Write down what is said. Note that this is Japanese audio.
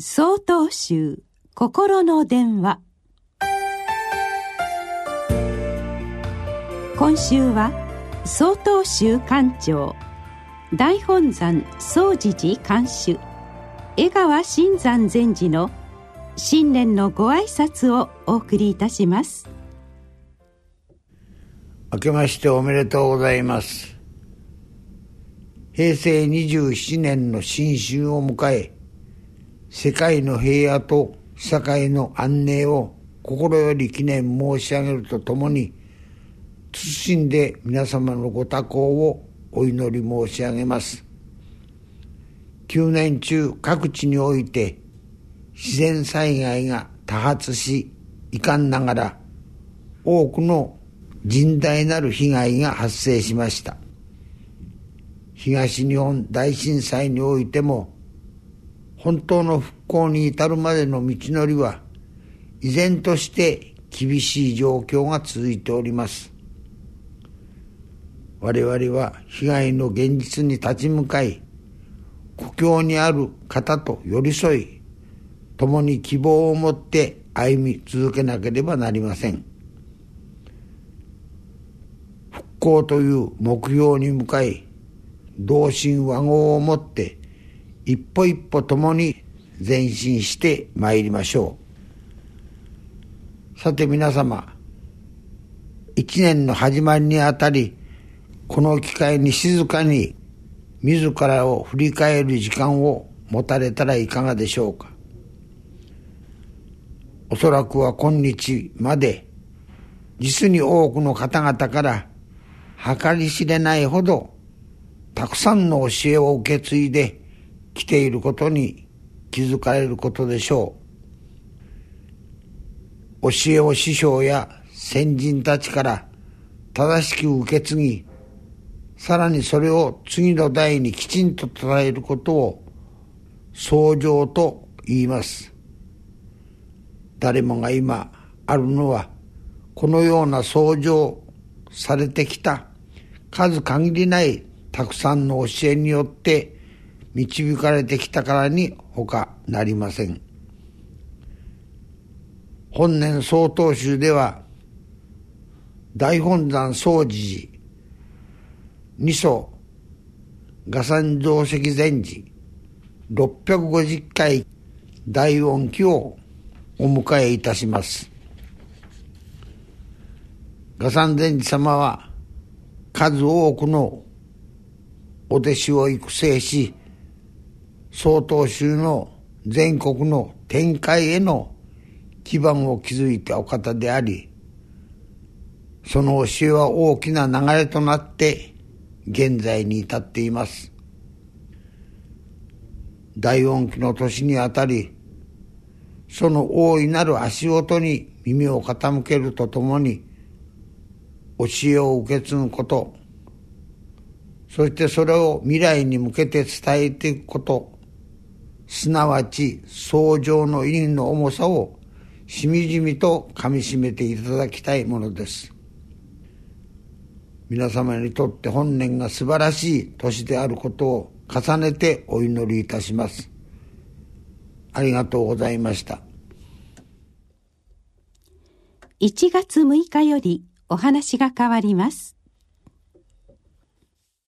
総統集心の電話。今週は総統集館長大本山総持寺監修江川新山禅師の新年のご挨拶をお送りいたします。明けましておめでとうございます。平成27年の新春を迎え世界の平和と社会の安寧を心より記念申し上げるとともに謹んで皆様のご多幸をお祈り申し上げます。9年中各地において自然災害が多発し遺憾ながら多くの甚大なる被害が発生しました。東日本大震災においても本当の復興に至るまでの道のりは依然として厳しい状況が続いております。我々は被害の現実に立ち向かい故郷にある方と寄り添い共に希望を持って歩み続けなければなりません。復興という目標に向かい同心和合を持って一歩一歩ともに前進してまいりましょう。さて皆様、一年の始まりにあたり、この機会に静かに自らを振り返る時間を持たれたらいかがでしょうか。おそらくは今日まで実に多くの方々から計り知れないほどたくさんの教えを受け継いで来ていることに気づかれることでしょう。教えを師匠や先人たちから正しく受け継ぎ、さらにそれを次の代にきちんと伝えることを相乗と言います。誰もが今あるのは、このような相乗されてきた数限りないたくさんの教えによって導かれてきたからに他なりません。本年総統集では、大本山総持寺、二祖、画山造石禅寺、650回大音期をお迎えいたします。画山禅師様は数多くのお弟子を育成し、総統州の全国の展開への基盤を築いたお方であり、その教えは大きな流れとなって現在に至っています。大音期の年にあたり、その大いなる足音に耳を傾けるとともに、教えを受け継ぐこと、そしてそれを未来に向けて伝えていくこと、すなわち相乗の意味の重さをしみじみとかみしめていただきたいものです。皆様にとって本年が素晴らしい年であることを重ねてお祈りいたします。ありがとうございました。1月6日よりお話が変わります。